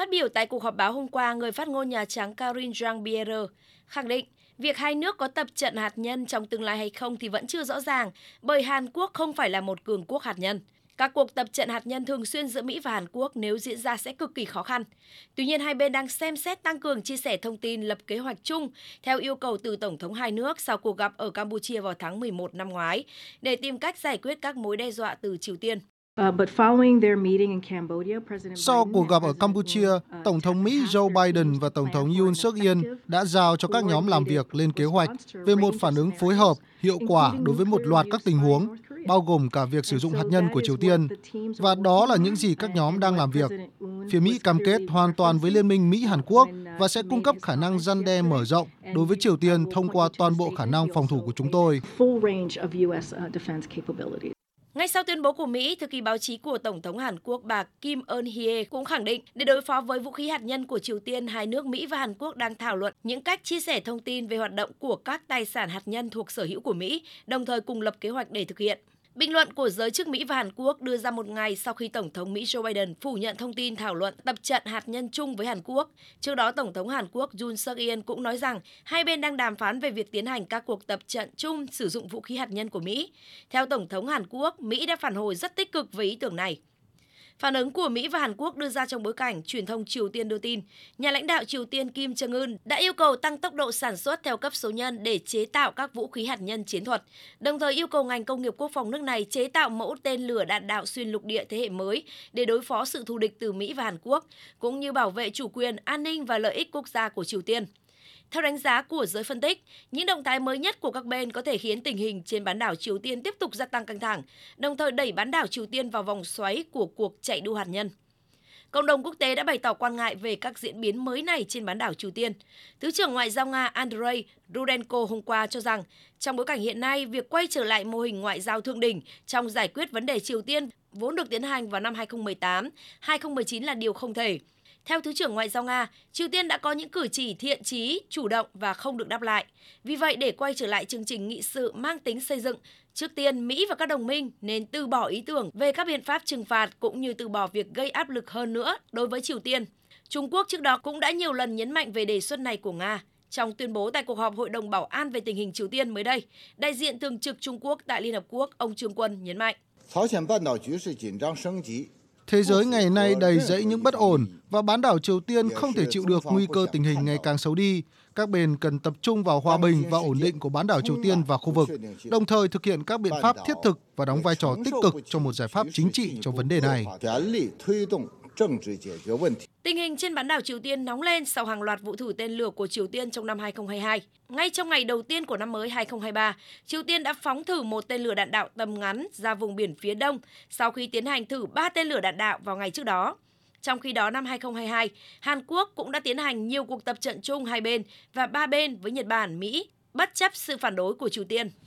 Phát biểu tại cuộc họp báo hôm qua, người phát ngôn Nhà Trắng Karine Jean-Pierre khẳng định việc hai nước có tập trận hạt nhân trong tương lai hay không thì vẫn chưa rõ ràng, bởi Hàn Quốc không phải là một cường quốc hạt nhân. Các cuộc tập trận hạt nhân thường xuyên giữa Mỹ và Hàn Quốc nếu diễn ra sẽ cực kỳ khó khăn. Tuy nhiên, hai bên đang xem xét tăng cường chia sẻ thông tin lập kế hoạch chung theo yêu cầu từ Tổng thống hai nước sau cuộc gặp ở Campuchia vào tháng 11 năm ngoái để tìm cách giải quyết các mối đe dọa từ Triều Tiên. Uh, Sau cuộc gặp ở Campuchia, uh, Tổng thống Mỹ Joe Biden và Tổng thống Yoon suk yeol đã giao cho các nhóm làm việc lên kế hoạch về một phản ứng phối hợp hiệu quả đối với một loạt các tình huống, bao gồm cả việc sử dụng hạt nhân của Triều Tiên. Và đó là những gì các nhóm đang làm việc. Phía Mỹ cam kết hoàn toàn với Liên minh Mỹ-Hàn Quốc và sẽ cung cấp khả năng răn đe mở rộng đối với Triều Tiên thông qua toàn bộ khả năng phòng thủ của chúng tôi. Ngay sau tuyên bố của Mỹ, thư ký báo chí của Tổng thống Hàn Quốc bà Kim Eun Hye cũng khẳng định để đối phó với vũ khí hạt nhân của Triều Tiên, hai nước Mỹ và Hàn Quốc đang thảo luận những cách chia sẻ thông tin về hoạt động của các tài sản hạt nhân thuộc sở hữu của Mỹ, đồng thời cùng lập kế hoạch để thực hiện. Bình luận của giới chức Mỹ và Hàn Quốc đưa ra một ngày sau khi Tổng thống Mỹ Joe Biden phủ nhận thông tin thảo luận tập trận hạt nhân chung với Hàn Quốc. Trước đó, Tổng thống Hàn Quốc Yoon suk yeol cũng nói rằng hai bên đang đàm phán về việc tiến hành các cuộc tập trận chung sử dụng vũ khí hạt nhân của Mỹ. Theo Tổng thống Hàn Quốc, Mỹ đã phản hồi rất tích cực với ý tưởng này. Phản ứng của Mỹ và Hàn Quốc đưa ra trong bối cảnh truyền thông Triều Tiên đưa tin, nhà lãnh đạo Triều Tiên Kim Jong Un đã yêu cầu tăng tốc độ sản xuất theo cấp số nhân để chế tạo các vũ khí hạt nhân chiến thuật, đồng thời yêu cầu ngành công nghiệp quốc phòng nước này chế tạo mẫu tên lửa đạn đạo xuyên lục địa thế hệ mới để đối phó sự thù địch từ Mỹ và Hàn Quốc, cũng như bảo vệ chủ quyền, an ninh và lợi ích quốc gia của Triều Tiên. Theo đánh giá của giới phân tích, những động thái mới nhất của các bên có thể khiến tình hình trên bán đảo Triều Tiên tiếp tục gia tăng căng thẳng, đồng thời đẩy bán đảo Triều Tiên vào vòng xoáy của cuộc chạy đua hạt nhân. Cộng đồng quốc tế đã bày tỏ quan ngại về các diễn biến mới này trên bán đảo Triều Tiên. Thứ trưởng Ngoại giao Nga Andrei Rudenko hôm qua cho rằng, trong bối cảnh hiện nay, việc quay trở lại mô hình ngoại giao thượng đỉnh trong giải quyết vấn đề Triều Tiên vốn được tiến hành vào năm 2018, 2019 là điều không thể. Theo Thứ trưởng Ngoại giao Nga, Triều Tiên đã có những cử chỉ thiện trí, chủ động và không được đáp lại. Vì vậy, để quay trở lại chương trình nghị sự mang tính xây dựng, trước tiên Mỹ và các đồng minh nên từ bỏ ý tưởng về các biện pháp trừng phạt cũng như từ bỏ việc gây áp lực hơn nữa đối với Triều Tiên. Trung Quốc trước đó cũng đã nhiều lần nhấn mạnh về đề xuất này của Nga. Trong tuyên bố tại cuộc họp Hội đồng Bảo an về tình hình Triều Tiên mới đây, đại diện thường trực Trung Quốc tại Liên Hợp Quốc ông Trương Quân nhấn mạnh. Thế giới ngày nay đầy rẫy những bất ổn và bán đảo Triều Tiên không thể chịu được nguy cơ tình hình ngày càng xấu đi. Các bên cần tập trung vào hòa bình và ổn định của bán đảo Triều Tiên và khu vực, đồng thời thực hiện các biện pháp thiết thực và đóng vai trò tích cực cho một giải pháp chính trị cho vấn đề này. Tình hình trên bán đảo Triều Tiên nóng lên sau hàng loạt vụ thử tên lửa của Triều Tiên trong năm 2022. Ngay trong ngày đầu tiên của năm mới 2023, Triều Tiên đã phóng thử một tên lửa đạn đạo tầm ngắn ra vùng biển phía đông sau khi tiến hành thử ba tên lửa đạn đạo vào ngày trước đó. Trong khi đó năm 2022, Hàn Quốc cũng đã tiến hành nhiều cuộc tập trận chung hai bên và ba bên với Nhật Bản, Mỹ, bất chấp sự phản đối của Triều Tiên.